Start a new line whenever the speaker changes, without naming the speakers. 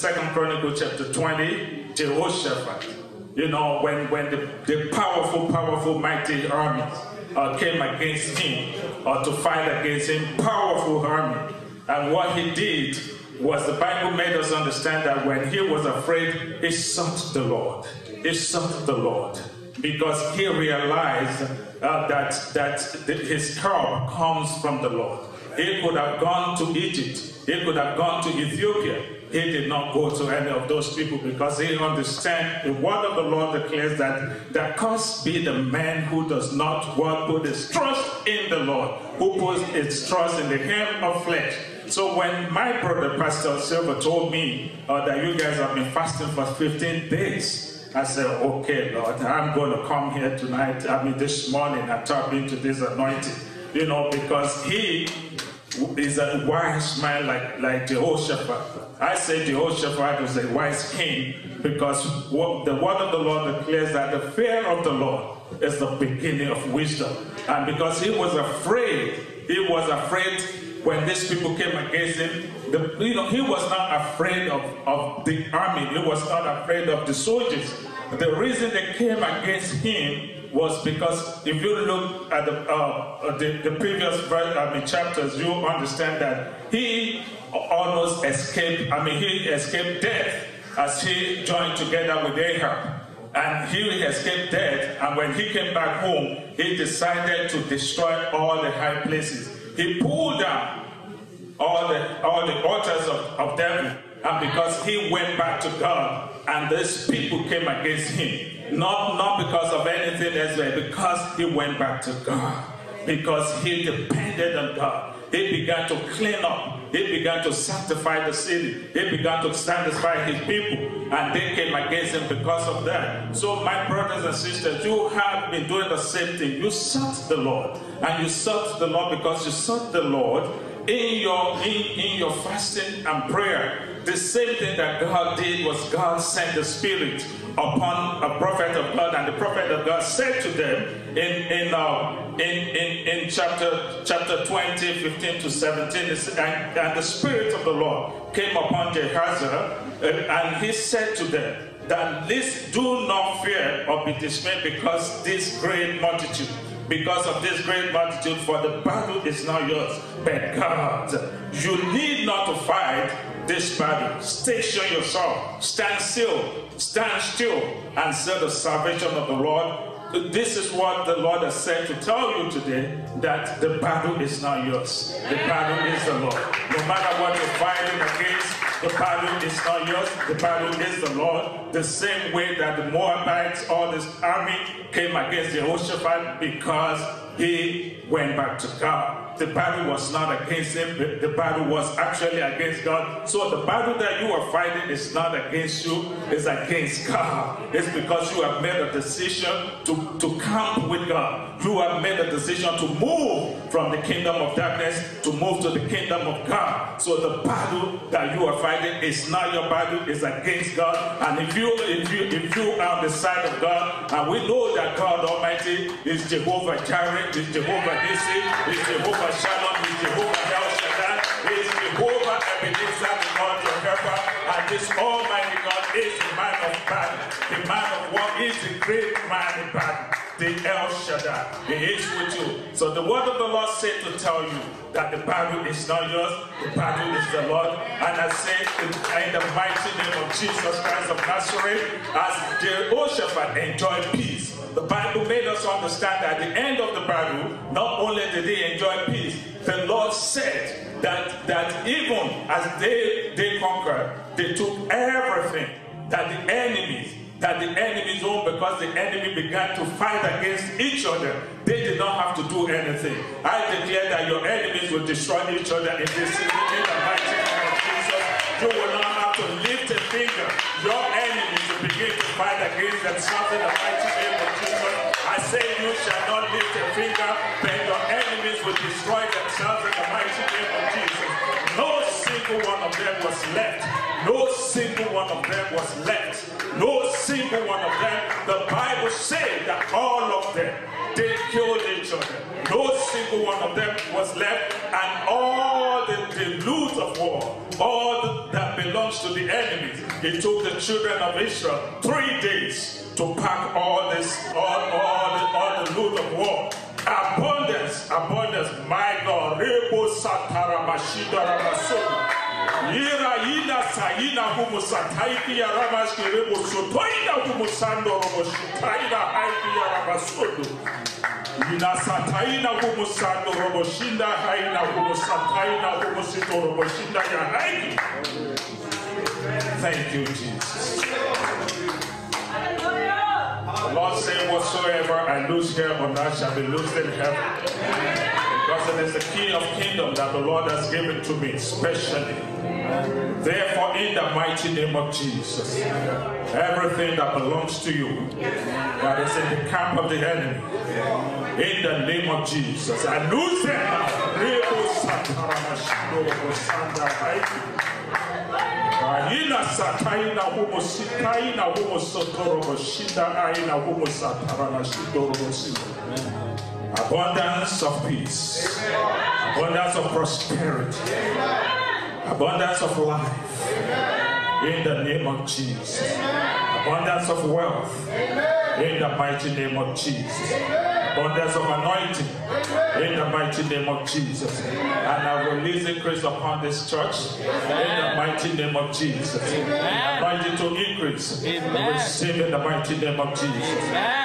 Second Chronicle chapter 20, Jehoshaphat. You know, when, when the, the powerful, powerful, mighty armies uh, came against him or uh, to fight against him, powerful army. And what he did was the Bible made us understand that when he was afraid, he sought the Lord. He sought the Lord because he realized uh, that, that his help comes from the Lord. He could have gone to Egypt, he could have gone to Ethiopia. He did not go to any of those people because he understands the word of the Lord declares that that cursed be the man who does not put his trust in the Lord, who puts his trust in the hand of flesh. So when my brother Pastor Silver told me uh, that you guys have been fasting for 15 days, I said, okay, Lord, I'm going to come here tonight. I mean, this morning I tap into this anointing, you know, because he is a wise man like, like Jehoshaphat. I say Jehoshaphat was a wise king because what, the word of the Lord declares that the fear of the Lord is the beginning of wisdom. And because he was afraid, he was afraid when these people came against him, the, you know, he was not afraid of, of the army. He was not afraid of the soldiers. The reason they came against him was because if you look at the, uh, the, the, previous I mean, chapters, you understand that he almost escaped, I mean, he escaped death as he joined together with Ahab. And he escaped death, and when he came back home, he decided to destroy all the high places. He pulled down all the, all the altars of, of devil, and because he went back to God, and these people came against him, not, not because of anything else, but because he went back to God. Because he depended on God. He began to clean up. He began to sanctify the city. He began to sanctify his people. And they came against him because of that. So, my brothers and sisters, you have been doing the same thing. You sought the Lord. And you sought the Lord because you sought the Lord in your in, in your fasting and prayer. The same thing that God did was God sent the Spirit upon a prophet of God, and the prophet of God said to them in in uh, in, in, in chapter chapter 20, 15 to 17, and, and the Spirit of the Lord came upon Gehazi, and, and he said to them that this do not fear or be dismayed because this great multitude because of this great multitude, for the battle is not yours, but god You need not to fight this battle. Station yourself, stand still, stand still, and see the salvation of the Lord. This is what the Lord has said to tell you today that the battle is not yours. The battle is the Lord. No matter what you're fighting against, the battle is not yours. The battle is the Lord. The same way that the Moabites, all this army came against Jehoshaphat because he went back to God. The battle was not against him, the battle was actually against God. So the battle that you are fighting is not against you, it's against God. It's because you have made a decision to, to camp with God. You have made a decision to move from the kingdom of darkness to move to the kingdom of God. So the battle that you are fighting is not your battle, it's against God. And if you if you if you are on the side of God, and we know that God Almighty is Jehovah Jireh, is Jehovah Nissi, is Jehovah Jehovah El Shaddai, is Jehovah Ebenezer, the Lord your helper, and this Almighty God is the man of battle, the man of war is the great man in battle, the El Shaddai. He is with you. So the word of the Lord said to tell you that the battle is not yours, the battle is the Lord. And I say in, the mighty name of Jesus Christ of Nazareth, as Jehoshaphat enjoyed peace, the Bible made us understand that at the end of the battle, not only did they enjoy peace, the Lord said that, that even as they, they conquered, they took everything that the enemies that the enemies own because the enemy began to fight against each other. They did not have to do anything. I declare that your enemies will destroy each other in this city in the mighty name of Jesus. You will not have to lift a finger. Your enemies the mighty name of Jesus. I say you shall not lift a finger, but your enemies will destroy themselves in the mighty name of Jesus. No single one of them was left. No single one of them was left no single one of them. The Bible said that all of them, they killed each other. No single one of them was left. And all the, the loot of war, all that belongs to the enemy, It took the children of Israel three days to pack all this, all, all, the, all the loot of war. Abundance, abundance, my God. Rebo satara mashida ramasoto. Ira ina saina humu sataiki ya ramaski rebo sotoina humu sando robo shutaina haiki ya ramasoto. Ina sataina humu sando haina. Thank you, Jesus. The Lord said, Whatsoever I lose here on earth shall be loosed in heaven. Because it is the key of kingdom that the Lord has given to me, specially. Therefore, in the mighty name of Jesus, everything that belongs to you, that is in the camp of the enemy, in the name of Jesus, I lose them now. Rebo sataramashiro rosanda haiki. Aina sataina humo sitaina humo humo satarana. Abundance of peace, abundance of prosperity, abundance of life. In the name of Jesus, abundance of wealth. In the mighty name of Jesus, abundance of anointing. In the mighty name of Jesus, and I release increase upon this church. In the mighty name of Jesus, I invite you to increase. Receive in the mighty name of Jesus.